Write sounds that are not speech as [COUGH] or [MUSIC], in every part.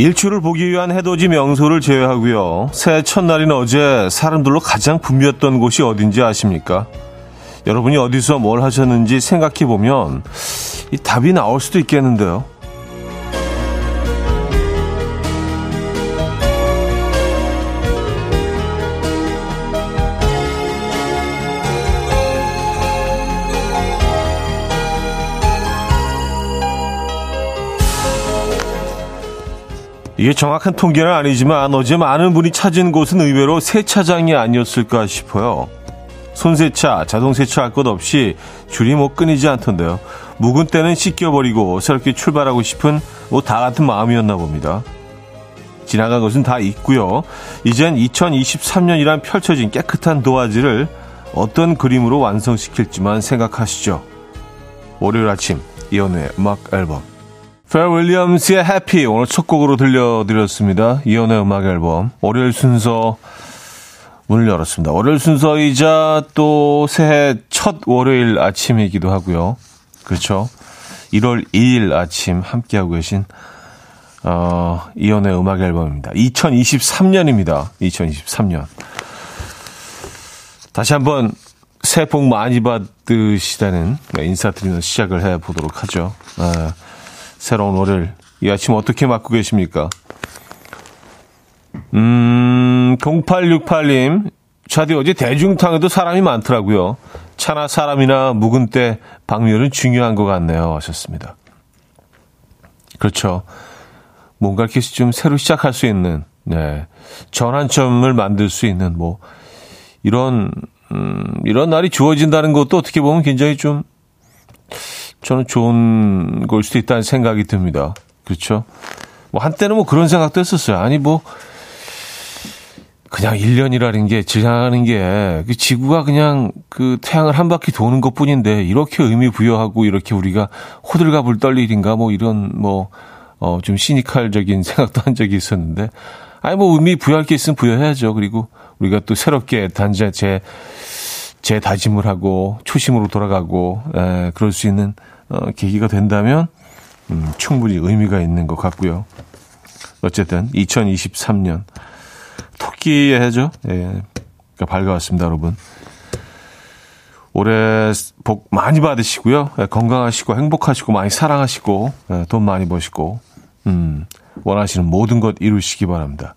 일출을 보기 위한 해돋이 명소를 제외하고요. 새해 첫날인 어제 사람들로 가장 붐볐던 곳이 어딘지 아십니까? 여러분이 어디서 뭘 하셨는지 생각해 보면 이 답이 나올 수도 있겠는데요. 이게 정확한 통계는 아니지만 어제 많은 분이 찾은 곳은 의외로 세차장이 아니었을까 싶어요. 손세차, 자동세차 할 것 없이 줄이 뭐 끊이지 않던데요. 묵은 때는 씻겨버리고 새롭게 출발하고 싶은 뭐 다 같은 마음이었나 봅니다. 지나간 것은 다 있고요. 이젠 2023년이란 펼쳐진 깨끗한 도화지를 어떤 그림으로 완성시킬지만 생각하시죠. 월요일 아침 이연우의 음악 앨범 페어 윌리엄스의 해피 오늘 첫 곡으로 들려드렸습니다. 이연의 음악 앨범 월요일 순서 문을 열었습니다. 월요일 순서이자 또 새해 첫 월요일 아침이기도 하고요. 그렇죠. 1월 2일 아침 함께하고 계신 어, 이연의 음악 앨범입니다. 2023년입니다. 2023년. 다시 한번 새해 복 많이 받으시다는 인사드리면서 시작을 해보도록 하죠. 아, 새로운 월요일. 이 아침 어떻게 맞고 계십니까? 음, 0868님. 차디 어제 대중탕에도 사람이 많더라고요. 차나 사람이나 묵은 때 방면은 중요한 것 같네요. 하셨습니다. 그렇죠. 뭔가 이렇게 좀 새로 시작할 수 있는, 네. 전환점을 만들 수 있는, 뭐, 이런, 음, 이런 날이 주어진다는 것도 어떻게 보면 굉장히 좀 저는 좋은 걸 수도 있다는 생각이 듭니다. 그렇죠? 뭐 한때는 뭐 그런 생각도 했었어요. 아니 뭐 그냥 1년이라는 게 지나가는 게 그 지구가 그냥 그 태양을 한 바퀴 도는 것뿐인데 이렇게 의미 부여하고 이렇게 우리가 호들갑을 떨 일인가 뭐 이런 뭐어좀 시니칼적인 [LAUGHS] 생각도 한 적이 있었는데 아니 뭐 의미 부여할 게 있으면 부여해야죠. 그리고 우리가 또 새롭게 단지 제 재다짐을 하고 초심으로 돌아가고 에, 그럴 수 있는 어, 계기가 된다면 음, 충분히 의미가 있는 것 같고요. 어쨌든 2023년 토끼의 해죠. 예, 그러니까 밝아왔습니다, 여러분. 올해 복 많이 받으시고요. 예, 건강하시고 행복하시고 많이 사랑하시고 예, 돈 많이 버시고 음, 원하시는 모든 것 이루시기 바랍니다.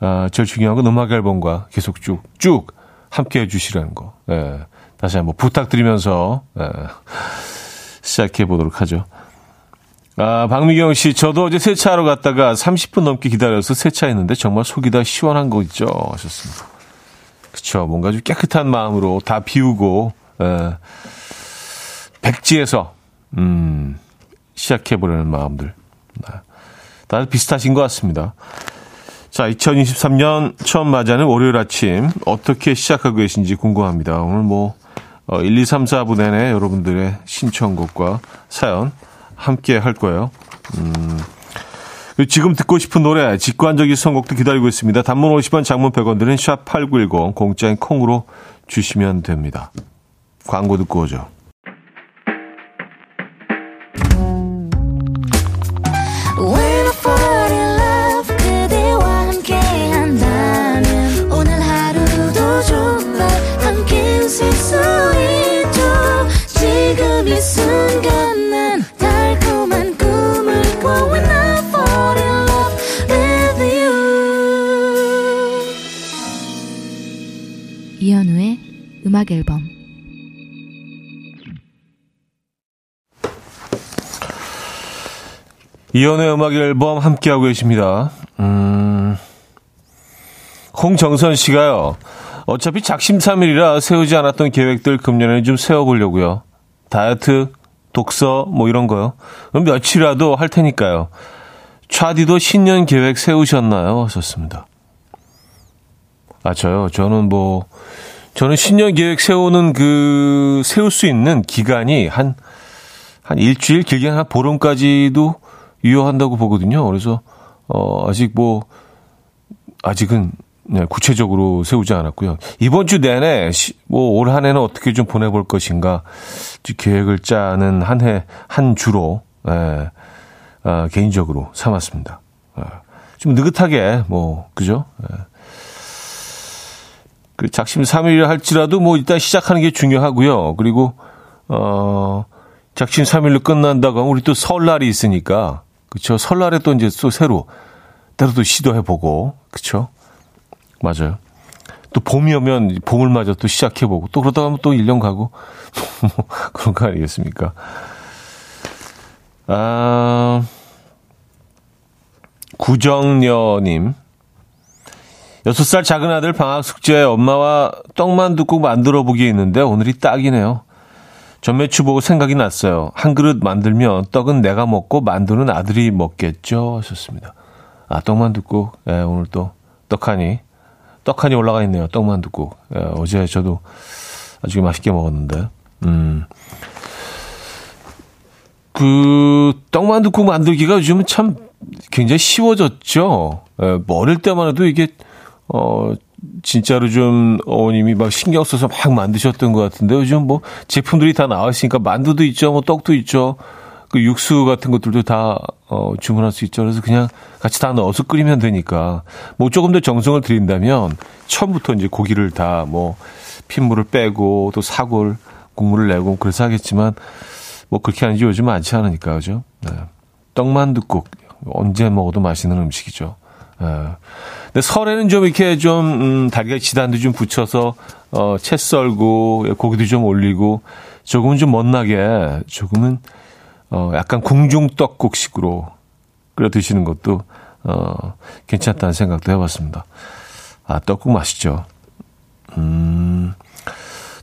아, 제일 중요한 건 음악 앨범과 계속 쭉쭉 함께 해주시라는 거. 예, 다시 한번 부탁드리면서 예, 시작해 보도록 하죠. 아, 박미경 씨, 저도 어제 세차하러 갔다가 30분 넘게 기다려서 세차했는데 정말 속이 다 시원한 거 있죠? 하셨습니다. 그쵸. 뭔가 좀 깨끗한 마음으로 다 비우고, 예, 백지에서, 음, 시작해보려는 마음들. 네. 다들 비슷하신 것 같습니다. 자, 2023년 처음 맞이하는 월요일 아침 어떻게 시작하고 계신지 궁금합니다. 오늘 뭐 1, 2, 3, 4분 내내 여러분들의 신청곡과 사연 함께 할 거예요. 음, 지금 듣고 싶은 노래, 직관적인 선곡도 기다리고 있습니다. 단문 50원, 장문 100원 드는 샵8910 공짜인 콩으로 주시면 됩니다. 광고 듣고 오죠. 이연의 음악 앨범 함께하고 계십니다. 음, 홍정선 씨가요. 어차피 작심삼일이라 세우지 않았던 계획들 금년에 좀 세워보려고요. 다이어트, 독서, 뭐 이런 거요. 그럼 며칠이라도 할 테니까요. 차디도 신년 계획 세우셨나요? 하셨습니다. 아, 저요? 저는 뭐, 저는 신년 계획 세우는 그, 세울 수 있는 기간이 한, 한 일주일, 길게 한 보름까지도 유효한다고 보거든요. 그래서, 어, 아직 뭐, 아직은 네, 구체적으로 세우지 않았고요. 이번 주 내내 뭐 올 한 해는 어떻게 좀 보내볼 것인가 계획을 짜는 한 해 한 주로 예, 아, 개인적으로 삼았습니다. 좀 느긋하게, 뭐, 그죠? 예. 그 작심 삼일이라 할지라도 뭐 일단 시작하는 게 중요하고요. 그리고, 어, 작심 삼일로 끝난다고 하면 우리 또 설날이 있으니까, 그쵸? 설날에 또 이제 또 새로, 때로 또 시도해보고, 그쵸? 맞아요. 또 봄이 오면 봄을 맞아 또 시작해보고, 또 그러다 가면 또 1년 가고, [LAUGHS] 그런 거 아니겠습니까? 아, 구정녀님. 6살 작은 아들 방학 숙제 엄마와 떡만둣국 만들어 보기 했는데 오늘이 딱이네요. 전매추 보고 생각이 났어요. 한 그릇 만들면 떡은 내가 먹고 만두는 아들이 먹겠죠. 하셨습니다. 아, 떡만둣국. 예, 오늘 또 떡하니. 떡하니 올라가 있네요. 떡만둣국. 예, 어제 저도 아주 맛있게 먹었는데. 음. 그 떡만둣국 만들기가 요즘은 참 굉장히 쉬워졌죠. 예, 뭐 어릴 때만 해도 이게 어 진짜로 좀 어머님이 막 신경 써서 막 만드셨던 것 같은데 요즘 뭐 제품들이 다 나왔으니까 만두도 있죠, 뭐 떡도 있죠. 그 육수 같은 것들도 다 어, 주문할 수 있죠. 그래서 그냥 같이 다 넣어서 끓이면 되니까 뭐 조금 더 정성을 들인다면 처음부터 이제 고기를 다 뭐 핏물을 빼고 또 사골 국물을 내고 그래서 하겠지만 뭐 그렇게 하는지 요즘 많지 않으니까 그죠? 네. 떡만둣국 언제 먹어도 맛있는 음식이죠. 네. 근데 설에는 좀 이렇게 좀 음, 달걀 지단도 좀 붙여서 어, 채 썰고 고기도 좀 올리고 조금은 좀 멋나게 조금은 어, 약간 궁중떡국식으로 끓여 드시는 것도 어, 괜찮다는 생각도 해봤습니다. 아 떡국 맛있죠. 음.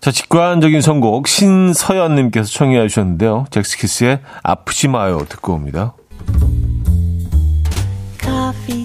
자, 직관적인 선곡 신서연님께서 청해 주셨는데요. 잭스키스의 아프지 마요 듣고 옵니다. Coffee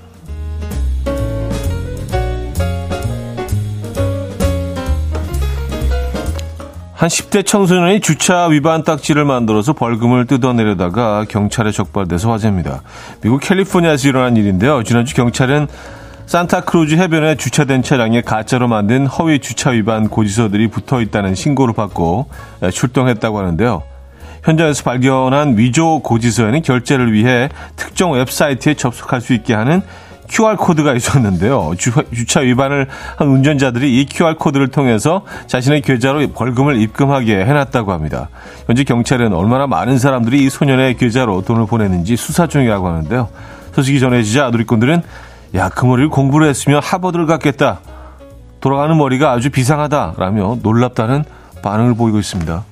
한 10대 청소년이 주차 위반 딱지를 만들어서 벌금을 뜯어내려다가 경찰에 적발돼서 화제입니다. 미국 캘리포니아에서 일어난 일인데요. 지난주 경찰은 산타크루즈 해변에 주차된 차량에 가짜로 만든 허위 주차 위반 고지서들이 붙어 있다는 신고를 받고 출동했다고 하는데요. 현장에서 발견한 위조 고지서에는 결제를 위해 특정 웹사이트에 접속할 수 있게 하는 QR코드가 있었는데요. 주, 차 위반을 한 운전자들이 이 QR코드를 통해서 자신의 계좌로 벌금을 입금하게 해놨다고 합니다. 현재 경찰은 얼마나 많은 사람들이 이 소년의 계좌로 돈을 보냈는지 수사 중이라고 하는데요. 소식이 전해지자 누리꾼들은 야, 그 머리를 공부를 했으면 하버드를 갔겠다. 돌아가는 머리가 아주 비상하다. 라며 놀랍다는 반응을 보이고 있습니다.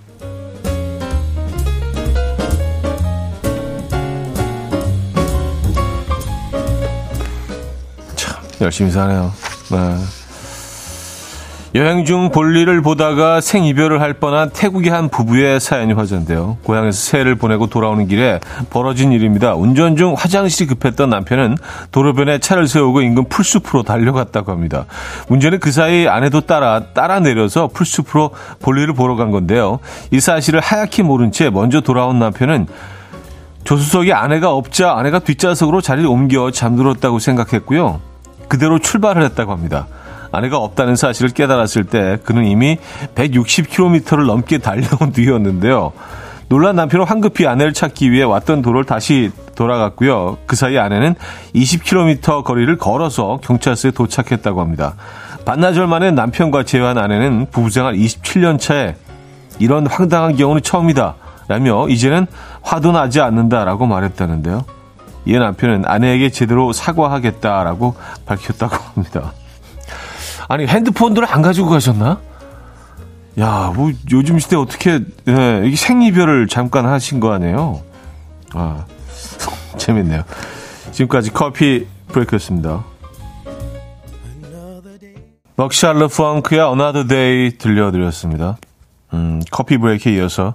열심히 사네요. 네. 여행 중 볼일을 보다가 생이별을 할 뻔한 태국의 한 부부의 사연이 화제인데요. 고향에서 새해를 보내고 돌아오는 길에 벌어진 일입니다. 운전 중 화장실이 급했던 남편은 도로변에 차를 세우고 인근 풀숲으로 달려갔다고 합니다. 문제는 그 사이 아내도 따라 따라 내려서 풀숲으로 볼일을 보러 간 건데요. 이 사실을 하얗게 모른 채 먼저 돌아온 남편은 조수석에 아내가 없자 아내가 뒷좌석으로 자리를 옮겨 잠들었다고 생각했고요. 그대로 출발을 했다고 합니다. 아내가 없다는 사실을 깨달았을 때 그는 이미 160km를 넘게 달려온 [LAUGHS] 뒤였는데요. 놀란 남편은 황급히 아내를 찾기 위해 왔던 도로를 다시 돌아갔고요. 그 사이 아내는 20km 거리를 걸어서 경찰서에 도착했다고 합니다. 반나절 만에 남편과 재회한 아내는 부부생활 27년 차에 이런 황당한 경우는 처음이다. 라며 이제는 화도 나지 않는다라고 말했다는데요. 이에 남편은 아내에게 제대로 사과하겠다라고 밝혔다고 [LAUGHS] 합니다. 아니 핸드폰들을 안 가지고 가셨나? 야, 뭐 요즘 시대 어떻게 예, 이게 생이별을 잠깐 하신 거 아니에요? 아, [LAUGHS] 재밌네요. 지금까지 커피 브레이크였습니다. 럭샬르 펑크의 Another Day 들려드렸습니다. 음, 커피 브레이크에 이어서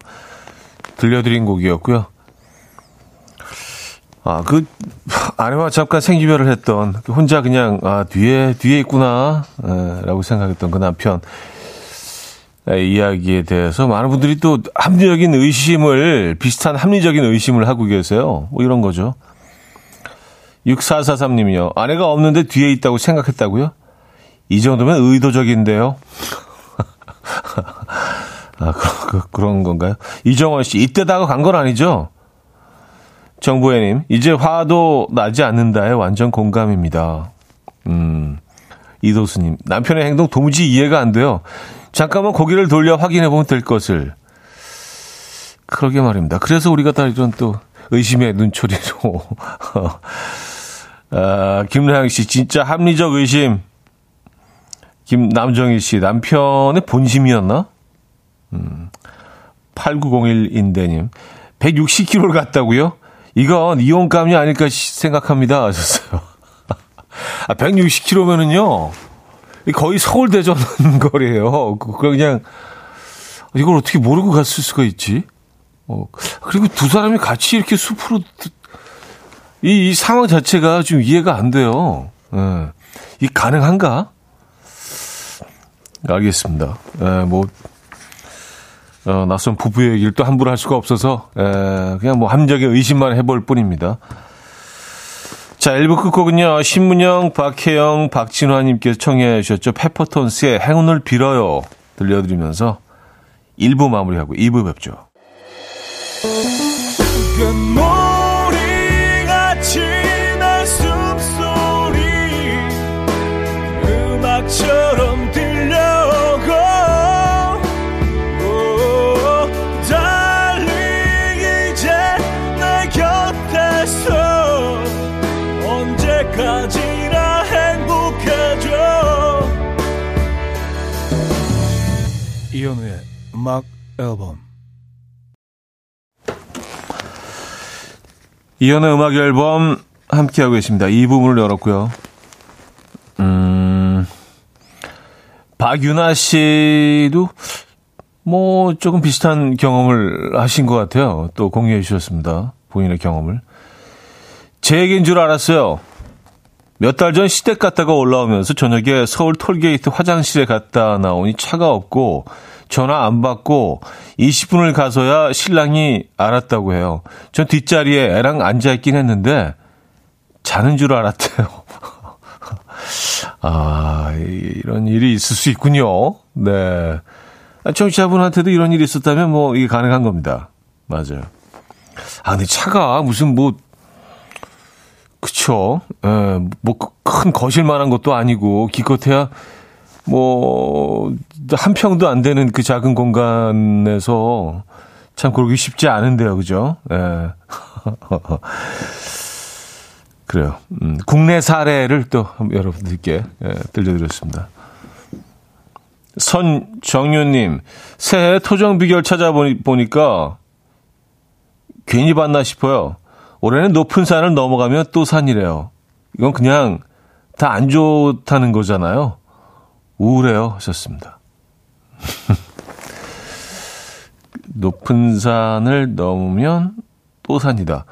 들려드린 곡이었고요. 아, 그, 아내와 잠깐 생기별을 했던, 그 혼자 그냥, 아, 뒤에, 뒤에 있구나, 에, 라고 생각했던 그 남편. 이야기에 대해서 많은 분들이 또 합리적인 의심을, 비슷한 합리적인 의심을 하고 계세요. 뭐 이런 거죠. 6443님이요. 아내가 없는데 뒤에 있다고 생각했다고요? 이 정도면 의도적인데요. [LAUGHS] 아, 그, 그, 런 건가요? 이정원 씨, 이때다가 간 건 아니죠? 정보혜님, 이제 화도 나지 않는다에 완전 공감입니다. 음, 이도수님, 남편의 행동 도무지 이해가 안 돼요. 잠깐만 고개를 돌려 확인해 보면 될 것을. 그러게 말입니다. 그래서 우리가 다 이런 또 의심의 눈초리로. [LAUGHS] 아, 김나영 씨, 진짜 합리적 의심. 김남정희 씨, 남편의 본심이었나? 음, 8901인대님, 160kg를 갔다고요? 이건 이혼감이 아닐까 생각합니다. 하셨어요. [LAUGHS] 아, 160kg면은요, 거의 서울대전 [LAUGHS] 거리에요. 그, 그냥, 이걸 어떻게 모르고 갔을 수가 있지? 어, 그리고 두 사람이 같이 이렇게 숲으로, 이, 이 상황 자체가 좀 이해가 안 돼요. 예. 이 가능한가? 알겠습니다. 예, 뭐, 어, 낯선 부부의 얘기를 또 함부로 할 수가 없어서, 예, 그냥 뭐 함정의 의심만 해볼 뿐입니다. 자, 1부 끝곡은요, 신문영, 박혜영, 박진화님께서 청해 주셨죠. 페퍼톤스의 행운을 빌어요. 들려드리면서 1부 마무리하고 2부 뵙죠. 이현우의 음악 앨범 이현우의 음악 앨범 함께하고 계십니다. 이 부분을 열었고요. 음, 박윤아 씨도 뭐 조금 비슷한 경험을 하신 것 같아요. 또 공유해 주셨습니다. 본인의 경험을. 제 얘기인 줄 알았어요. 몇 달 전 시댁 갔다가 올라오면서 저녁에 서울 톨게이트 화장실에 갔다 나오니 차가 없고 전화 안 받고 20분을 가서야 신랑이 알았다고 해요. 전 뒷자리에 애랑 앉아있긴 했는데 자는 줄 알았대요. [LAUGHS] 아, 이런 일이 있을 수 있군요. 네. 청취자분한테도 이런 일이 있었다면 뭐 이게 가능한 겁니다. 맞아요. 아, 근데 차가 무슨 뭐, 그쵸. 에, 예, 뭐큰 거실만한 것도 아니고 기껏해야 뭐, 한 평도 안 되는 그 작은 공간에서 참 그러기 쉽지 않은데요. 그죠? 예. 네. [LAUGHS] 그래요. 음, 국내 사례를 또 여러분들께 예, 들려드렸습니다. 선정윤님, 새해 토정 비결 찾아보니까 괜히 봤나 싶어요. 올해는 높은 산을 넘어가면 또 산이래요. 이건 그냥 다 안 좋다는 거잖아요. 우울해요 하셨습니다. [LAUGHS] 높은 산을 넘으면 또 산이다.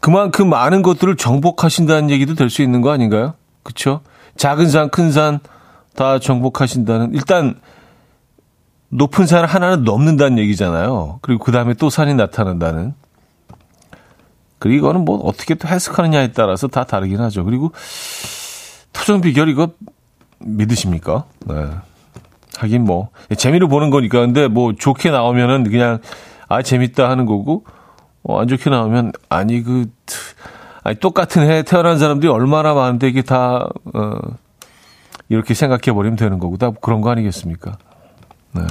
그만큼 많은 것들을 정복하신다는 얘기도 될 수 있는 거 아닌가요? 그렇죠? 작은 산, 큰 산 다 정복하신다는 일단 높은 산을 하나는 넘는다는 얘기잖아요. 그리고 그 다음에 또 산이 나타난다는. 그리고 이거는 뭐 어떻게 또 해석하느냐에 따라서 다 다르긴 하죠. 그리고 토정 비결 이거 믿으십니까? 네. 하긴 뭐 재미로 보는 거니까 근데 뭐 좋게 나오면은 그냥 아 재밌다 하는 거고 어, 안 좋게 나오면 아니 그 아니 똑같은 해 태어난 사람들이 얼마나 많은데 이게 다 어, 이렇게 생각해 버리면 되는 거고 다 그런 거 아니겠습니까? 네.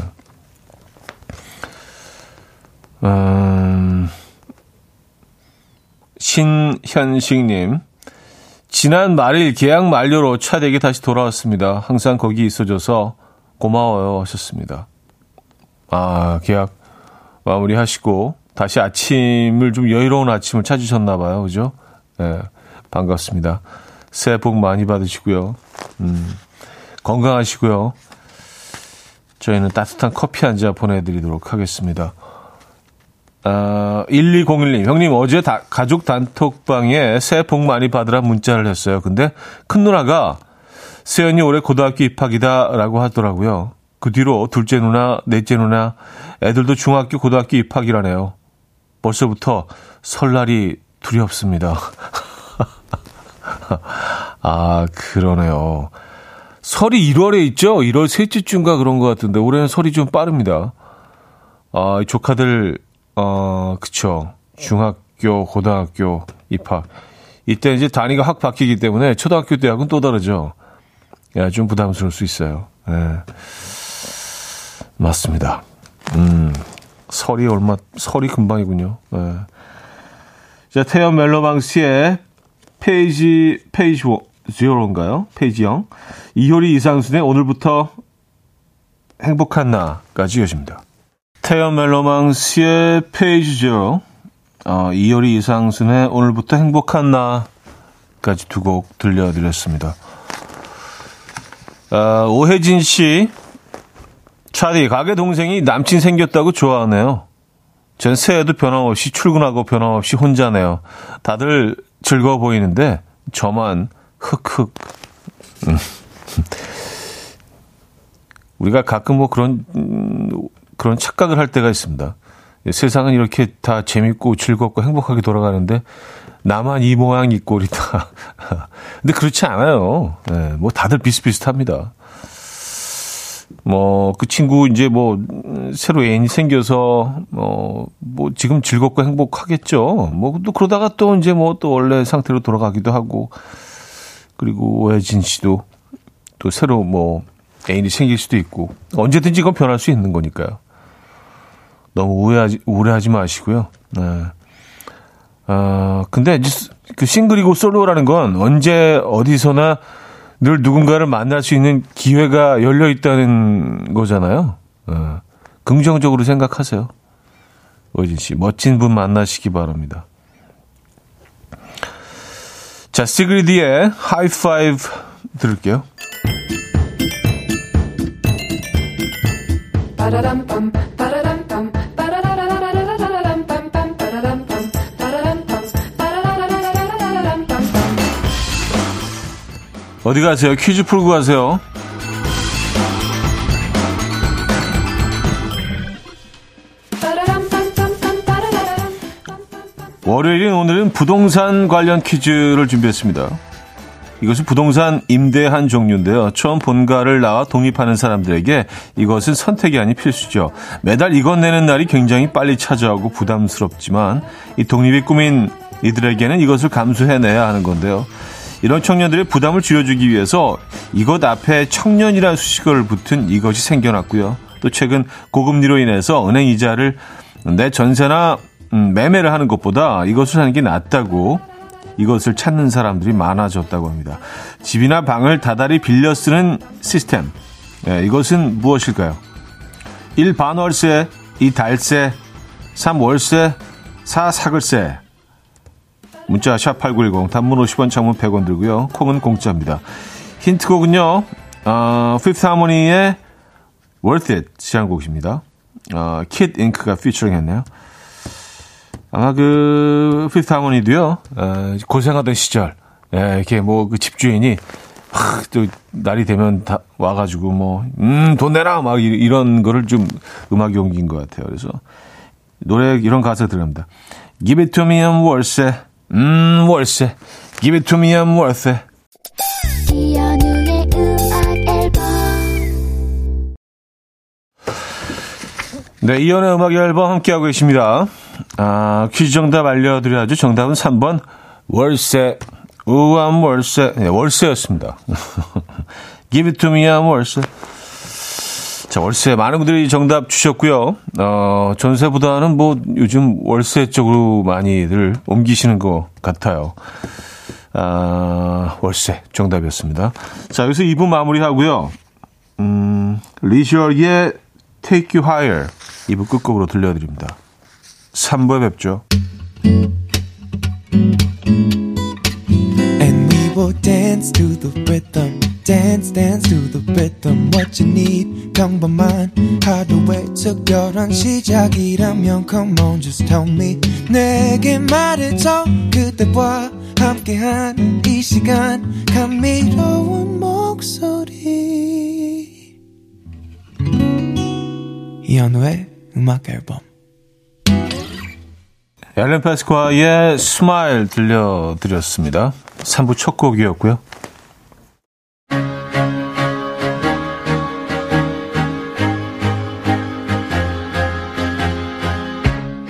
음, 신현식님 지난 말일 계약 만료로 차대기 다시 돌아왔습니다. 항상 거기 있어줘서 고마워요 하셨습니다. 아, 계약 마무리하시고 다시 아침을 좀 여유로운 아침을 찾으셨나 봐요. 그죠? 네, 반갑습니다. 새해 복 많이 받으시고요. 음, 건강하시고요. 저희는 따뜻한 커피 한 잔 보내드리도록 하겠습니다. 어, 1201님, 형님 어제 다, 가족 단톡방에 새해 복 많이 받으라 문자를 했어요. 근데 큰 누나가 세연이 올해 고등학교 입학이다라고 하더라고요. 그 뒤로 둘째 누나, 넷째 누나, 애들도 중학교, 고등학교 입학이라네요. 벌써부터 설날이 두렵습니다. [LAUGHS] 아, 그러네요. 설이 1월에 있죠? 1월 셋째 주인가 그런 것 같은데, 올해는 설이 좀 빠릅니다. 아, 조카들, 어, 그쵸. 중학교, 고등학교 입학. 이때 이제 단위가 확 바뀌기 때문에 초등학교 대학은 또 다르죠. 야, 좀 부담스러울 수 있어요. 네. 맞습니다. 음, 설이 얼마, 설이 금방이군요. 네. 자, 태연 멜로망스의 페이지, 페이지 0인가요? 페이지 0. 이효리 이상순의 오늘부터 행복한 나까지 이어집니다. 태연 멜로망스의 페이지 0. 어, 이효리 이상순의 오늘부터 행복한 나까지 두 곡 들려드렸습니다. 어, 오혜진 씨, 차디, 가게 동생이 남친 생겼다고 좋아하네요. 전 새해도 변함없이 출근하고 변함없이 혼자네요. 다들 즐거워 보이는데 저만 흑흑. 음. 우리가 가끔 뭐 그런 음, 그런 착각을 할 때가 있습니다. 세상은 이렇게 다 재밌고 즐겁고 행복하게 돌아가는데 나만 이 모양 이 꼴이다. [LAUGHS] 근데 그렇지 않아요. 네, 뭐 다들 비슷비슷합니다. 뭐, 그 친구 이제 뭐, 새로 애인이 생겨서, 뭐, 뭐, 지금 즐겁고 행복하겠죠. 뭐, 또 그러다가 또 이제 뭐, 또 원래 상태로 돌아가기도 하고, 그리고 오해진 씨도 또 새로 뭐, 애인이 생길 수도 있고, 언제든지 그건 변할 수 있는 거니까요. 너무 우회하지, 우울해하지 마시고요. 네. 어, 근데 그 싱글이고 솔로라는 건 언제 어디서나 늘 누군가를 만날 수 있는 기회가 열려 있다는 거잖아요. 어, 긍정적으로 생각하세요. 오진 씨, 멋진 분 만나시기 바랍니다. 자, 시그리디의 하이파이브 들을게요. 어디 가세요? 퀴즈 풀고 가세요. 월요일인 오늘은 부동산 관련 퀴즈를 준비했습니다. 이것은 부동산 임대 한 종류인데요. 처음 본가를 나와 독립하는 사람들에게 이것은 선택이 아닌 필수죠. 매달 이것 내는 날이 굉장히 빨리 찾아오고 부담스럽지만 이 독립이 꿈인 이들에게는 이것을 감수해내야 하는 건데요. 이런 청년들의 부담을 줄여주기 위해서 이것 앞에 청년이라는 수식어를 붙은 이것이 생겨났고요. 또 최근 고금리로 인해서 은행 이자를 내 전세나 음, 매매를 하는 것보다 이것을 하는 게 낫다고 이것을 찾는 사람들이 많아졌다고 합니다. 집이나 방을 다달이 빌려 쓰는 시스템. 네, 이것은 무엇일까요? 1. 반월세, 2. 달세, 3. 월세, 4. 사글세. 문자 샵8910 단문 50원 장문 100원 들고요. 콩은 공짜입니다. 힌트곡은요. 어, Fifth Harmony의 Worth It 시한 곡입니다. 어, Kid Ink가 피처링 했네요. 아마 그 Fifth Harmony도요. 어, 고생하던 시절 예, 이렇게 뭐 그 집주인이 막또 날이 되면 다 와가지고 뭐, 음, 돈 내라! 막 이런 거를 좀 음악이 옮긴 것 같아요. 그래서 노래 이런 가사 들어갑니다. Give it to me and 월세. 음, 월세. Give it to me, I'm worth it. 네, 이연의 음악 앨범 함께하고 계십니다. 아, 퀴즈 정답 알려드려야죠. 정답은 3번, 월세. 우암 월세. 네, 월세였습니다. [LAUGHS] Give it to me, I'm 월세. 자, 월세 많은 분들이 정답 주셨고요. 어, 전세보다는 뭐 요즘 월세 쪽으로 많이들 옮기시는 것 같아요. 아, 월세 정답이었습니다. 자, 여기서 2부 마무리하고요. 음, 리셔의 Take You Higher 2부 끝곡으로 들려드립니다. 3부에 뵙죠. And we will dance to the rhythm. Dance dance to the rhythm what you need. 평범한 하루의 특별한 시작이라면 come on just tell me. 내게 말해줘 그대와 함께한 이 시간. 감미로운 목소리. 이현우의 음악 앨범. 앨런 페스과의 Smile 들려드렸습니다. 3부 첫 곡이었고요.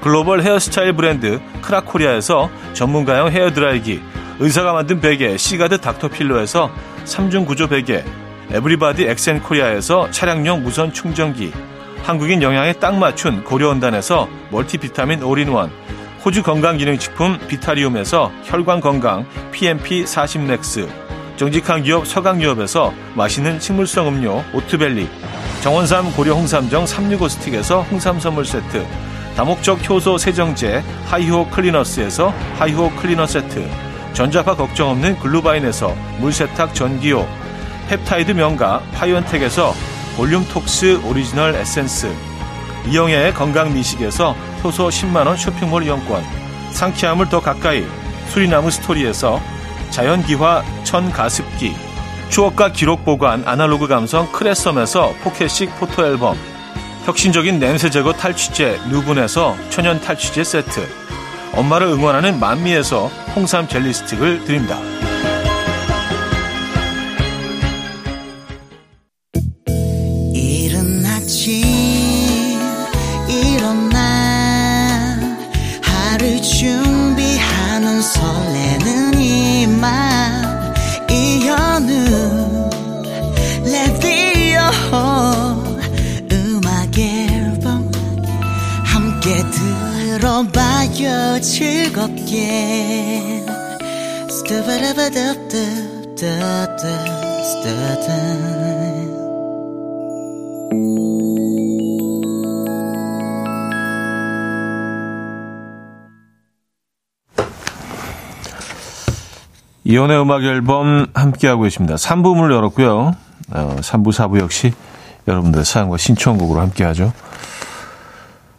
글로벌 헤어스타일 브랜드 크라코리아에서 전문가용 헤어드라이기 의사가 만든 베개 시가드 닥터필로에서 3중 구조 베개 에브리바디 엑센코리아에서 차량용 무선 충전기 한국인 영양에 딱 맞춘 고려원단에서 멀티비타민 올인원 호주 건강기능식품 비타리움에서 혈관건강 PMP 40 맥스 정직한 기업 서강유업에서 맛있는 식물성 음료 오트벨리 정원삼 고려 홍삼정 365 스틱에서 홍삼 선물 세트 다목적 효소 세정제 하이호 클리너스에서 하이호 클리너 세트 전자파 걱정 없는 글루바인에서 물세탁 전기요 펩타이드 명가 파이언텍에서 볼륨톡스 오리지널 에센스 이영애의 건강미식에서 효소 10만원 쇼핑몰 이용권 상쾌함을 더 가까이 수리나무 스토리에서 자연기화 천가습기 추억과 기록 보관 아날로그 감성 크레썸에서 포켓식 포토앨범 혁신적인 냄새 제거 탈취제 누분에서 천연 탈취제 세트 엄마를 응원하는 만미에서 홍삼 젤리 스틱을 드립니다. 들어봐요 즐겁게 스타바라바답답답답답 이혼의 음악 앨범 함께하고 계십니다. 3부 문을 열었고요. 어, 3부, 4부 역시 여러분들의 사연과 신청곡으로 함께하죠.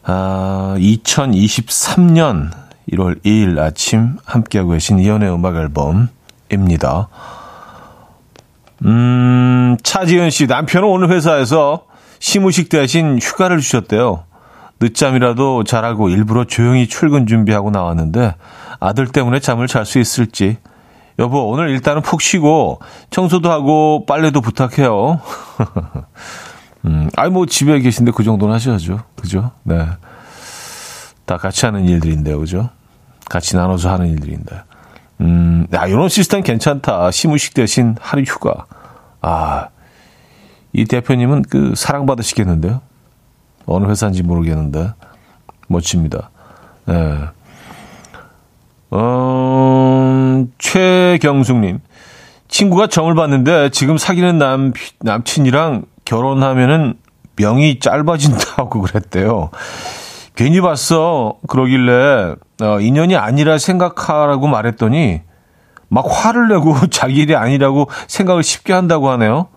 아, 2023년 1월 2일 아침 함께하고 계신 이혼의 음악 앨범입니다. 음, 차지은 씨, 남편은 오늘 회사에서 시무식 대신 휴가를 주셨대요. 늦잠이라도 잘하고 일부러 조용히 출근 준비하고 나왔는데 아들 때문에 잠을 잘 수 있을지. 여보, 오늘 일단은 푹 쉬고 청소도 하고 빨래도 부탁해요. [LAUGHS] 음, 아이, 뭐 집에 계신데 그 정도는 하셔야죠. 그죠? 네. 다 같이 하는 일들인데요. 그죠? 같이 나눠서 하는 일들인데. 음, 야, 이런 시스템 괜찮다. 시무식 대신 하루 휴가. 아, 이 대표님은 그 사랑받으시겠는데요? 어느 회사인지 모르겠는데. 멋집니다. 네. 어, 최경숙님. 친구가 점을 봤는데 지금 사귀는 남, 남친이랑 결혼하면은 명이 짧아진다고 [LAUGHS] 그랬대요. 괜히 봤어. 그러길래, 어, 인연이 아니라 생각하라고 말했더니, 막 화를 내고 [LAUGHS] 자기 일이 아니라고 생각을 쉽게 한다고 하네요.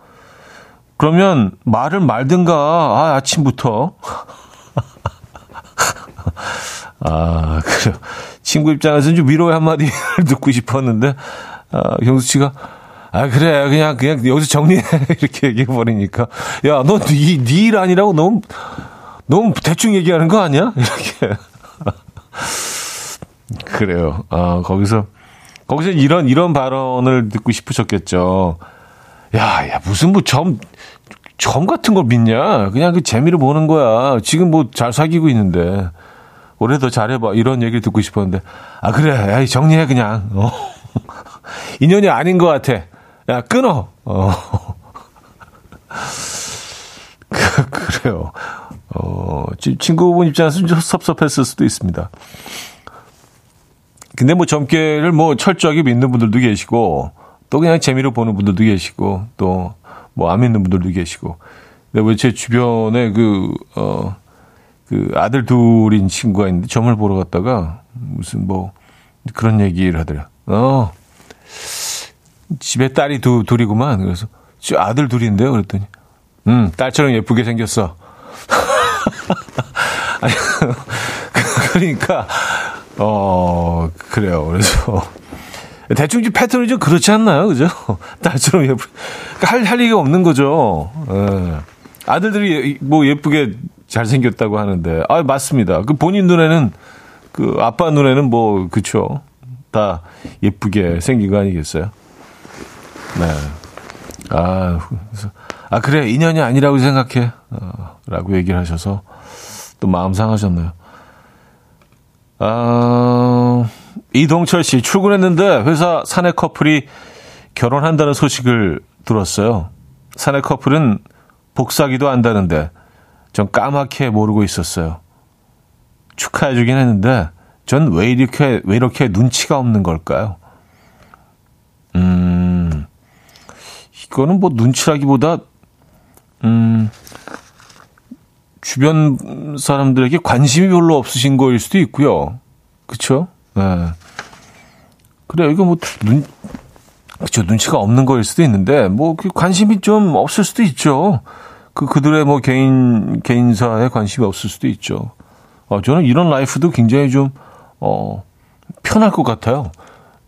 그러면 말을 말든가, 아, 아침부터. [LAUGHS] 아, 그래요. 친구 입장에서는 좀 위로의 한마디를 듣고 싶었는데, 아, 경수 씨가, 아, 그래. 그냥, 그냥 여기서 정리해. [LAUGHS] 이렇게 얘기해버리니까. 야, 너, 니, 니일 아니라고 너무, 너무 대충 얘기하는 거 아니야? [LAUGHS] 이렇게. 그래요. 아, 거기서, 거기서 이런, 이런 발언을 듣고 싶으셨겠죠. 야, 야, 무슨 뭐 점, 점 같은 걸 믿냐? 그냥 그 재미를 보는 거야. 지금 뭐 잘 사귀고 있는데. 올해 더 잘해봐. 이런 얘기를 듣고 싶었는데. 아, 그래. 야, 정리해, 그냥. 어. [LAUGHS] 인연이 아닌 것 같아. 야, 끊어. 어. [LAUGHS] 그래요. 어, 친구분 입장에서 좀 섭섭했을 수도 있습니다. 근데 뭐 점괘를 뭐 철저하게 믿는 분들도 계시고, 또 그냥 재미로 보는 분들도 계시고, 또 뭐 안 믿는 분들도 계시고. 근데 왜 제 주변에 그, 어, 그 아들 둘인 친구가 있는데 점을 보러 갔다가 무슨 뭐 그런 얘기를 하더라. 어, 집에 딸이 두, 둘이구만. 그래서 저 아들 둘인데요. 그랬더니 음, 딸처럼 예쁘게 생겼어. [LAUGHS] 아니, 그러니까 어, 그래요. 그래서 대충 좀 패턴이 좀 그렇지 않나요? 그죠? 딸처럼 예쁘, 그러니까 할, 할 얘기가 없는 거죠. 예. 아들들이 뭐 예쁘게 잘생겼다고 하는데, 아, 맞습니다. 그 본인 눈에는, 그 아빠 눈에는 뭐, 그쵸. 다 예쁘게 생긴 거 아니겠어요? 네. 아, 아, 그래. 인연이 아니라고 생각해. 어, 라고 얘기를 하셔서 또 마음 상하셨네요. 아, 이동철 씨, 출근했는데 회사 사내 커플이 결혼한다는 소식을 들었어요. 사내 커플은 복사기도 안다는데 전 까맣게 모르고 있었어요. 축하해주긴 했는데 전 왜 이렇게, 왜 이렇게 눈치가 없는 걸까요? 이거는 뭐 눈치라기보다, 음, 주변 사람들에게 관심이 별로 없으신 거일 수도 있고요. 그쵸? 네. 그래, 이거 뭐, 눈, 그쵸, 눈치가 없는 거일 수도 있는데, 뭐, 그 관심이 좀 없을 수도 있죠. 그, 그들의 뭐, 개인, 개인사에 관심이 없을 수도 있죠. 어, 저는 이런 라이프도 굉장히 좀, 어, 편할 것 같아요.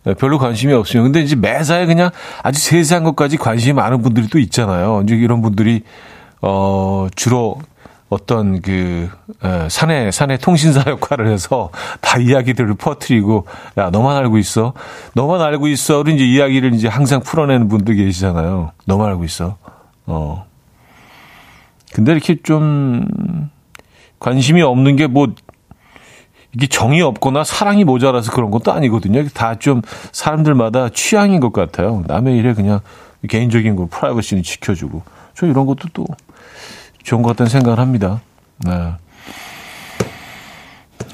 네, 별로 관심이 없어요. 근데 이제 매사에 그냥 아주 세세한 것까지 관심이 많은 분들이 또 있잖아요. 이제 이런 분들이, 어, 주로 어떤 그 에, 사내 사내 통신사 [LAUGHS] 역할을 해서 다 이야기들을 퍼뜨리고 야 너만 알고 있어 너만 알고 있어를 이제 이야기를 이제 항상 풀어내는 분들 계시잖아요 너만 알고 있어 어 근데 이렇게 좀 관심이 없는 게 뭐 이게 정이 없거나 사랑이 모자라서 그런 것도 아니거든요 다 좀 사람들마다 취향인 것 같아요 남의 일에 그냥 개인적인 거 프라이버시는 지켜주고 저 이런 것도 또 좋은 것 같다는 생각을 합니다. 네.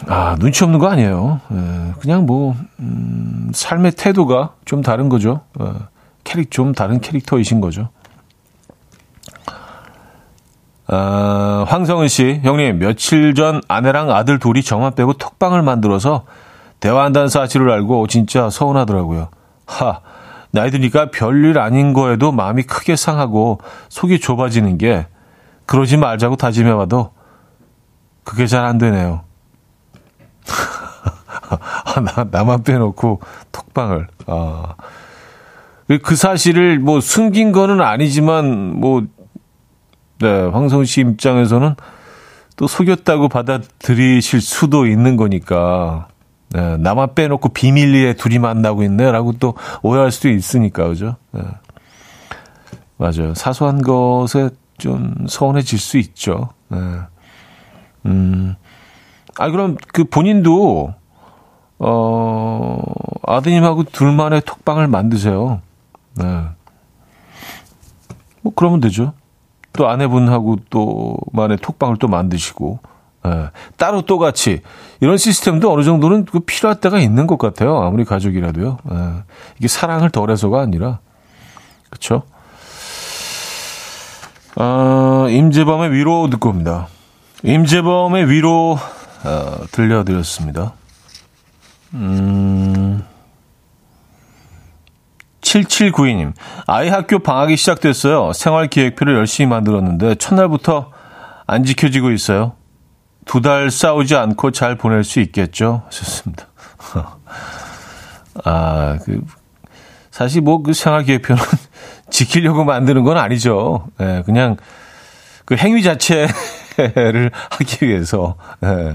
아, 눈치 없는 거 아니에요. 네. 그냥 뭐, 음, 삶의 태도가 좀 다른 거죠. 네. 캐릭, 좀 다른 캐릭터이신 거죠. 아, 황성은 씨, 형님, 며칠 전 아내랑 아들 둘이 저만 빼고 톡방을 만들어서 대화한다는 사실을 알고 진짜 서운하더라고요. 하, 나이 드니까 별일 아닌 거에도 마음이 크게 상하고 속이 좁아지는 게 그러지 말자고 다짐해봐도 그게 잘 안 되네요. [LAUGHS] 아, 나, 나만 빼놓고 톡방을. 아. 그 사실을 뭐 숨긴 거는 아니지만 뭐, 네, 황성우 씨 입장에서는 또 속였다고 받아들이실 수도 있는 거니까. 네, 나만 빼놓고 비밀리에 둘이 만나고 있네라고 또 오해할 수도 있으니까, 그죠? 네. 맞아요. 사소한 것에 좀 서운해질 수 있죠. 네. 음. 아, 그럼 그 본인도, 어, 아드님하고 둘만의 톡방을 만드세요. 네. 뭐, 그러면 되죠. 또 아내분하고 또 만의 톡방을 또 만드시고, 네. 따로 또 같이, 이런 시스템도 어느 정도는 그 필요할 때가 있는 것 같아요. 아무리 가족이라도요. 네. 이게 사랑을 덜해서가 아니라, 그쵸? 어, 임재범의 위로 듣고 옵니다. 임재범의 위로 어, 들려드렸습니다. 음, 7792님, 아이 학교 방학이 시작됐어요. 생활 기획표를 열심히 만들었는데 첫날부터 안 지켜지고 있어요. 두 달 싸우지 않고 잘 보낼 수 있겠죠? 하셨습니다. [LAUGHS] 아, 그, 사실 뭐 그 생활 기획표는 [LAUGHS] 지키려고 만드는 건 아니죠. 예, 그냥 그 행위 자체를 [LAUGHS] 하기 위해서, 예.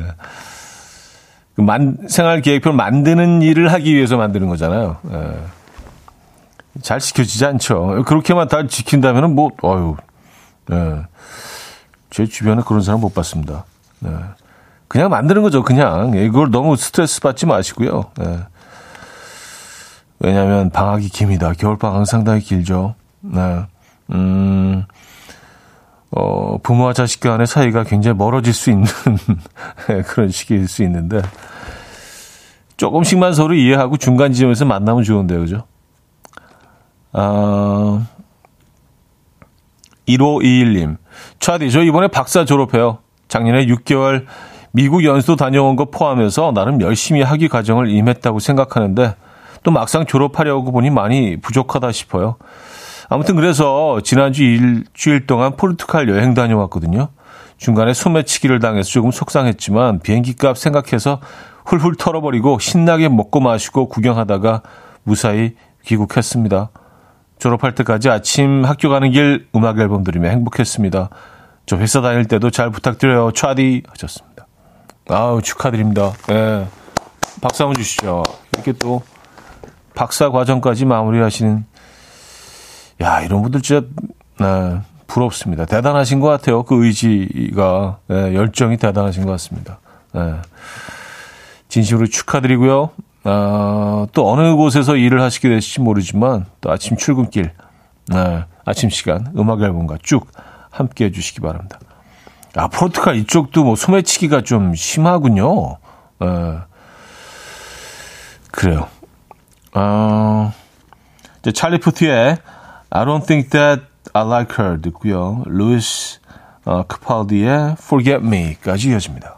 그 만, 생활 계획표를 만드는 일을 하기 위해서 만드는 거잖아요. 예. 잘 지켜지지 않죠. 그렇게만 다 지킨다면은 뭐, 어유, 예. 제 주변에 그런 사람 못 봤습니다. 예. 그냥 만드는 거죠. 그냥 이걸 너무 스트레스 받지 마시고요. 예. 왜냐하면 방학이 깁니다. 겨울 방학 상당히 길죠. 네. 음, 어, 부모와 자식 간의 사이가 굉장히 멀어질 수 있는 [LAUGHS] 그런 시기일 수 있는데 조금씩만 서로 이해하고 중간 지점에서 만나면 좋은데요, 그죠? 아, 1521님. 차디, 저 이번에 박사 졸업해요. 작년에 6개월 미국 연수 다녀온 거 포함해서 나름 열심히 학위 과정을 임했다고 생각하는데 또 막상 졸업하려고 보니 많이 부족하다 싶어요. 아무튼 그래서 지난주 일주일 동안 포르투갈 여행 다녀왔거든요. 중간에 소매치기를 당해서 조금 속상했지만 비행기 값 생각해서 훌훌 털어버리고 신나게 먹고 마시고 구경하다가 무사히 귀국했습니다. 졸업할 때까지 아침 학교 가는 길 음악 앨범 들으며 행복했습니다. 저 회사 다닐 때도 잘 부탁드려요. 차디 하셨습니다. 아우 축하드립니다. 예. 박수 한번 주시죠. 이렇게 또 박사 과정까지 마무리하시는 야 이런 분들 진짜 네, 부럽습니다. 대단하신 것 같아요. 그 의지가 네, 열정이 대단하신 것 같습니다. 네. 진심으로 축하드리고요. 아, 또 어느 곳에서 일을 하시게 될지 모르지만 또 아침 출근길, 네, 아침 시간 음악 앨범과 쭉 함께 해주시기 바랍니다. 아, 포르투갈 이쪽도 뭐 소매치기가 좀 심하군요. 네. 그래요. 아, 이제 찰리 푸트의 I don't think that I like her 듣고요. 루이스 어, 크팔디의 Forget Me까지 이어집니다.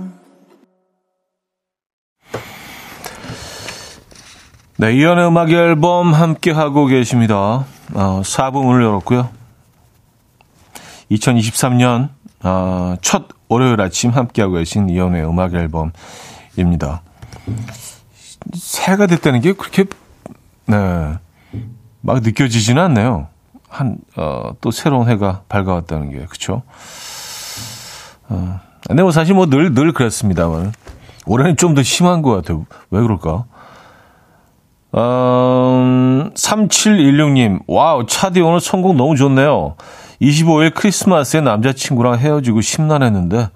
네, 이연의 음악 앨범 함께 하고 계십니다. 어, 4부 문을 열었고요. 2023년 어, 첫 월요일 아침 함께하고 계신 이연의 음악 앨범입니다. 새해가 됐다는 게 그렇게 네, 막 느껴지지는 않네요. 한, 어, 또 새로운 해가 밝아왔다는 게, 그쵸? 어, 근데 뭐 사실 뭐 늘, 늘 그랬습니다만. 올해는 좀 더 심한 것 같아요. 왜 그럴까? 음, 3716님, wow, 차디 오늘 선곡 너무 좋네요. 25일 크리스마스에 남자친구랑 헤어지고 심란했는데,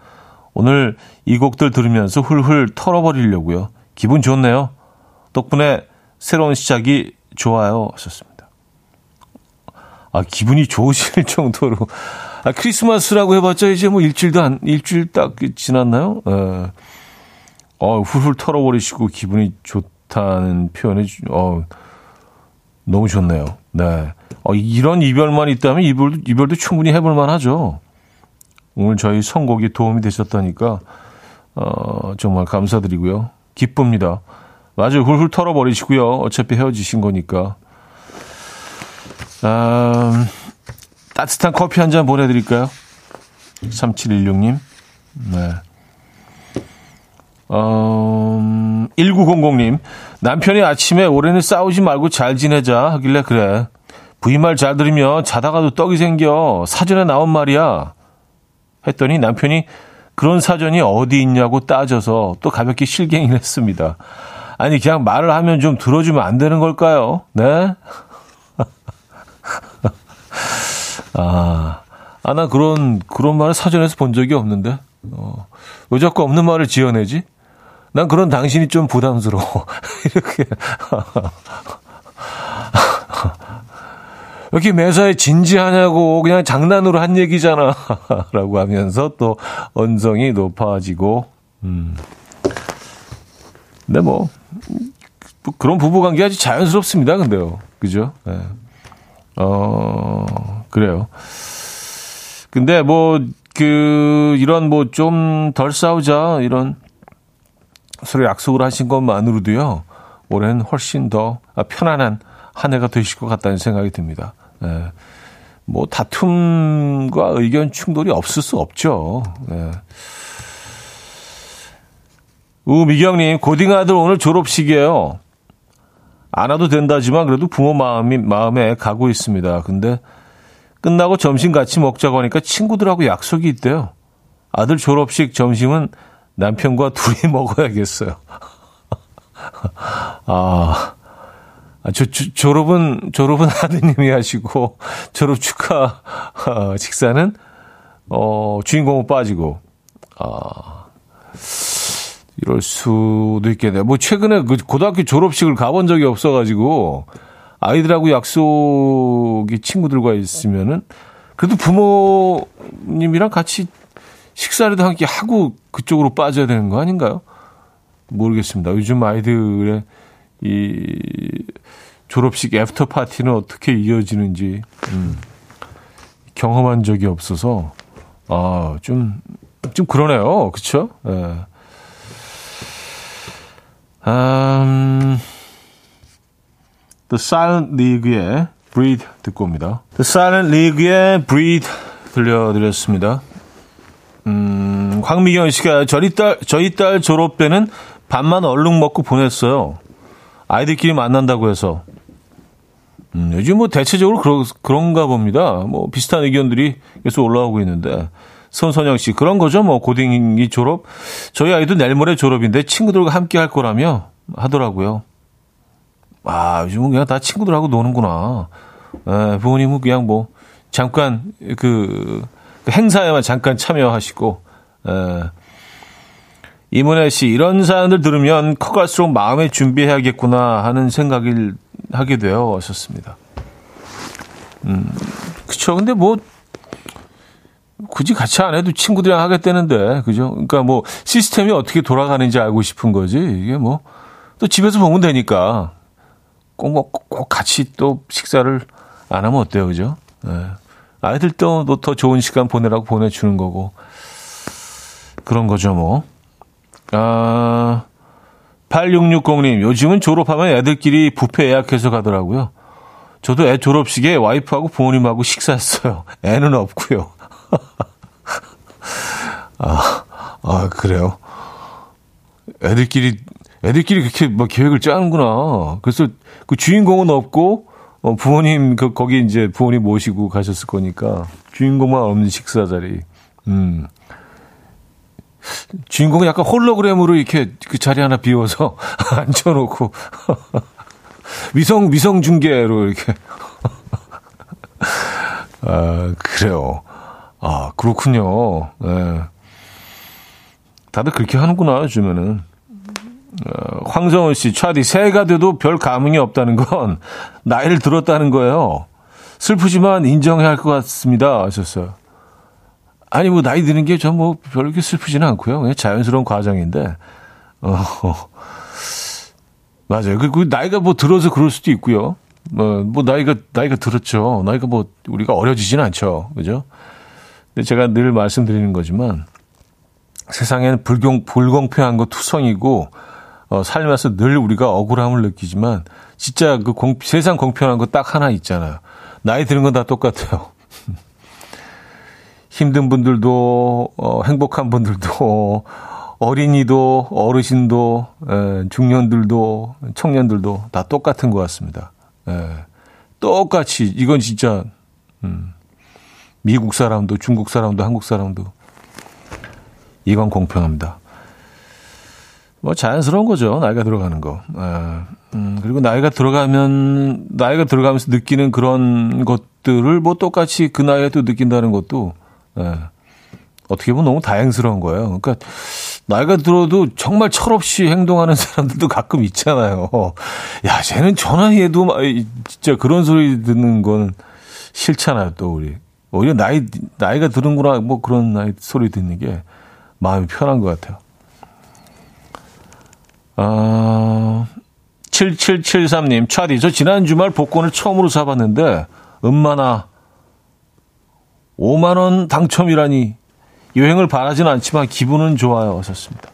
오늘 이 곡들 들으면서 훌훌 털어버리려고요. 기분 좋네요. 덕분에 새로운 시작이 좋아요. 하셨습니다. 아, 기분이 좋으실 [LAUGHS] 정도로. 아, 크리스마스라고 해봤자 이제 뭐 일주일도 안, 일주일 딱 지났나요? 에. 어, 훌훌 털어버리시고 기분이 좋 다는 표현이, 어, 너무 좋네요. 네. 어, 이런 이별만 있다면 이별도, 이별도 충분히 해볼 만 하죠. 오늘 저희 선곡이 도움이 되셨다니까, 어, 정말 감사드리고요. 기쁩니다. 맞아요. 훌훌 털어버리시고요. 어차피 헤어지신 거니까. 아, 따뜻한 커피 한 잔 보내드릴까요? 3716님. 네. 어, 1900님. 남편이 아침에 올해는 싸우지 말고 잘 지내자 하길래 그래. 부인 말 잘 들으면 자다가도 떡이 생겨. 사전에 나온 말이야. 했더니 남편이 그런 사전이 어디 있냐고 따져서 또 가볍게 실갱이를 했습니다. 아니, 그냥 말을 하면 좀 들어주면 안 되는 걸까요? 네? [LAUGHS] 아, 아, 나 그런, 그런 말을 사전에서 본 적이 없는데. 어, 왜 자꾸 없는 말을 지어내지? 난 그런 당신이 좀 부담스러워. [LAUGHS] 이렇게. [LAUGHS] 이렇게 매사에 진지하냐고 그냥 장난으로 한 얘기잖아. [LAUGHS] 라고 하면서 또 언성이 높아지고, 음. 근데 뭐, 그런 부부 관계 아주 자연스럽습니다. 근데요. 그죠? 네. 어, 그래요. 근데 뭐, 그, 이런 뭐 좀 덜 싸우자, 이런 서로 약속을 하신 것만으로도요, 올해는 훨씬 더 편안한 한 해가 되실 것 같다는 생각이 듭니다. 예. 뭐 다툼과 의견 충돌이 없을 수 없죠. 예. 우미경님, 고딩 아들 오늘 졸업식이에요. 안 와도 된다지만 그래도 부모 마음이, 마음에 가고 있습니다. 근데 끝나고 점심 같이 먹자고 하니까 친구들하고 약속이 있대요. 아들 졸업식 점심은 남편과 둘이 [LAUGHS] 먹어야겠어요. [LAUGHS] 아, 아, 저, 저, 졸업은, 졸업은 아드님이 하시고, 졸업 축하, 어, 식사는, 어, 주인공은 빠지고, 아, 이럴 수도 있겠네요. 뭐 최근에 그 고등학교 졸업식을 가본 적이 없어가지고 아이들하고 약속이 친구들과 있으면은 그래도 부모님이랑 같이 식사라도 함께 하고 그쪽으로 빠져야 되는 거 아닌가요? 모르겠습니다. 요즘 아이들의 이 졸업식 after party는 어떻게 이어지는지 음, 경험한 적이 없어서 아, 좀, 좀 그러네요. 그쵸? 예. 음, The Silent League의 Breathe 듣고 옵니다. The Silent League의 Breathe 들려드렸습니다. 음, 황미경 씨가 저희 딸, 저희 딸 졸업 때는 밥만 얼른 먹고 보냈어요. 아이들끼리 만난다고 해서. 음, 요즘 뭐 대체적으로 그러, 그런가 봅니다. 뭐 비슷한 의견들이 계속 올라오고 있는데. 손선영 씨, 그런 거죠. 뭐 고딩이 졸업. 저희 아이도 내일 모레 졸업인데 친구들과 함께 할 거라며 하더라고요. 아, 요즘은 그냥 다 친구들하고 노는구나. 에, 부모님은 그냥 뭐 잠깐 그, 그 행사에만 잠깐 참여하시고, 에, 이문혜 씨, 이런 사연들 들으면 커갈수록 마음의 준비해야겠구나 하는 생각을 하게 되어 하셨습니다. 음, 그쵸. 근데 뭐, 굳이 같이 안 해도 친구들이랑 하겠다는데, 그죠? 그러니까 뭐, 시스템이 어떻게 돌아가는지 알고 싶은 거지. 이게 뭐, 또 집에서 보면 되니까. 꼭, 뭐, 꼭 같이 또 식사를 안 하면 어때요, 그죠? 네. 아이들도 더 좋은 시간 보내라고 보내주는 거고. 그런 거죠, 뭐. 아, 8660님, 요즘은 졸업하면 애들끼리 뷔페 예약해서 가더라고요. 저도 애 졸업식에 와이프하고 부모님하고 식사했어요. 애는 없고요. [LAUGHS] 아, 아, 그래요. 애들끼리, 애들끼리 그렇게 뭐 계획을 짜는구나. 그래서 그 주인공은 없고, 어, 부모님, 그, 거기 이제 부모님 모시고 가셨을 거니까, 주인공만 없는 식사 자리. 음. 주인공은 약간 홀로그램으로 이렇게 그 자리 하나 비워서 [LAUGHS] 앉혀놓고 [LAUGHS] 위성 위성 중계로 이렇게 [LAUGHS] 아 그래요 아 그렇군요 네. 다들 그렇게 하는구나 요즘에는 어, 황정원 씨 차디 새해가 돼도 별 감흥이 없다는 건 [LAUGHS] 나이를 들었다는 거예요 슬프지만 인정해야 할 것 같습니다 하셨어요 아니, 뭐, 나이 드는 게 전 뭐, 별로 슬프지는 않고요. 그냥 자연스러운 과정인데, 어, [LAUGHS] 맞아요. 그, 그, 나이가 뭐 들어서 그럴 수도 있고요. 뭐, 뭐, 나이가, 나이가 들었죠. 나이가 뭐, 우리가 어려지진 않죠. 그죠? 근데 제가 늘 말씀드리는 거지만, 세상에는 불공, 불공평한 거 투성이고, 어, 살면서 늘 우리가 억울함을 느끼지만, 진짜 그 공, 세상 공평한 거 딱 하나 있잖아요. 나이 드는 건 다 똑같아요. [LAUGHS] 힘든 분들도 어, 행복한 분들도 어린이도 어르신도 에, 중년들도 청년들도 다 똑같은 것 같습니다. 에, 똑같이 이건 진짜 음, 미국 사람도 중국 사람도 한국 사람도 이건 공평합니다. 뭐 자연스러운 거죠 나이가 들어가는 거. 에, 음, 그리고 나이가 들어가면 나이가 들어가면서 느끼는 그런 것들을 뭐 똑같이 그 나이에 또 느낀다는 것도 예. 어떻게 보면 너무 다행스러운 거예요. 그러니까 나이가 들어도 정말 철없이 행동하는 사람들도 가끔 있잖아요. 야, 쟤는 전화해도 진짜 그런 소리 듣는 건 싫잖아요, 또 우리. 오히려 나이, 나이가 들은구나, 뭐 그런 나이 소리 듣는 게 마음이 편한 것 같아요. 아, 7773님, 차디, 저 지난 주말 복권을 처음으로 사봤는데, 음마나 5만 원 당첨이라니 여행을 바라지는 않지만 기분은 좋아요. 하셨습니다.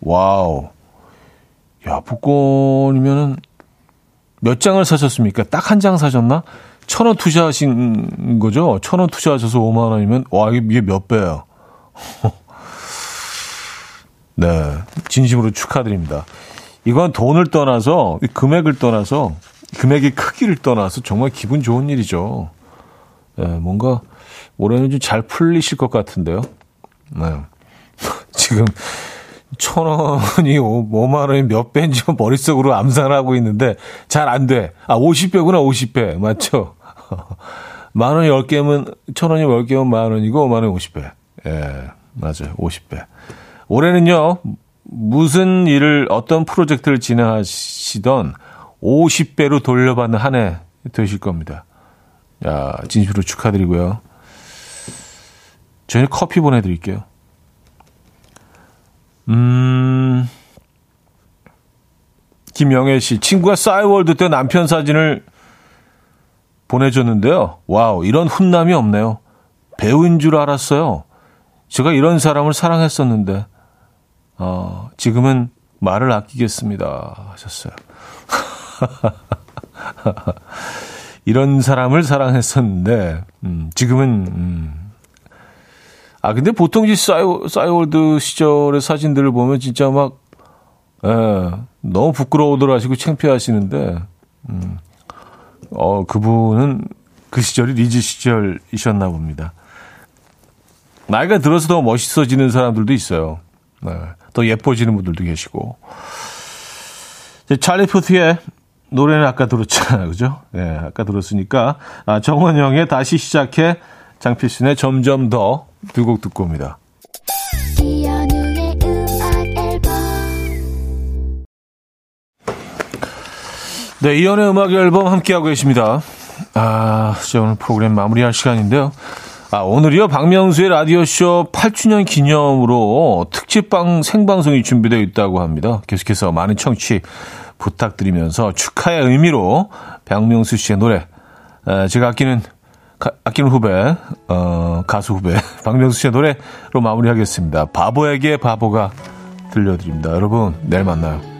wow. 야, 복권이면은 몇 장을 사셨습니까? 딱 한 장 사셨나? 천 원 투자하신 거죠? 천 원 투자하셔서 5만 원이면, 와, 이게 몇 배예요? 네. 진심으로 축하드립니다. 이건 돈을 떠나서, 금액을 떠나서, 금액의 크기를 떠나서 정말 기분 좋은 일이죠. 네, 뭔가 올해는 좀 잘 풀리실 것 같은데요. 네. [LAUGHS] 지금 천 원이 5만 원이 몇 배인지 [LAUGHS] 머릿속으로 암산을 하고 있는데 잘 안 돼. 아, 50배구나, 50배. 맞죠? [LAUGHS] 만 원이 10개면, 천 원이 10개면 만 원이고, 5만 원이 50배. 예, 맞아요. 50배. 올해는요, 무슨 일을 어떤 프로젝트를 진행하시던 50배로 돌려받는 한 해 되실 겁니다. 야, 진심으로 축하드리고요. 저희 커피 보내드릴게요. 음, 김영애 씨, 친구가 싸이월드 때 남편 사진을 보내줬는데요. wow, 이런 훈남이 없네요. 배우인 줄 알았어요. 제가 이런 사람을 사랑했었는데, 어, 지금은 말을 아끼겠습니다. 하셨어요. [LAUGHS] 이런 사람을 사랑했었는데, 음, 지금은, 음. 아, 근데 보통 이 싸이, 싸이월드 시절의 사진들을 보면 진짜 막, 예, 너무 부끄러워들 하시고 창피하시는데, 음, 어, 그분은 그 시절이 리즈 시절이셨나 봅니다. 나이가 들어서 더 멋있어지는 사람들도 있어요. 네, 더 예뻐지는 분들도 계시고. 찰리 푸트의 노래는 아까 들었잖아요. [LAUGHS] 그죠? 예, 네, 아까 들었으니까. 아, 정원영의 다시 시작해 장필순의 점점 더 두 곡 듣고 옵니다. 네, 이연의 음악 앨범 함께하고 계십니다. 아, 이제 오늘 프로그램 마무리할 시간인데요. 아, 오늘이요, 박명수의 라디오쇼 8주년 기념으로 특집방 생방송이 준비되어 있다고 합니다. 계속해서 많은 청취 부탁드리면서 축하의 의미로 박명수 씨의 노래, 에, 제가 아끼는, 가, 아끼는 후배, 어, 가수 후배, [LAUGHS] 박명수 씨의 노래로 마무리하겠습니다. 바보에게 바보가 들려드립니다. 여러분, 내일 만나요.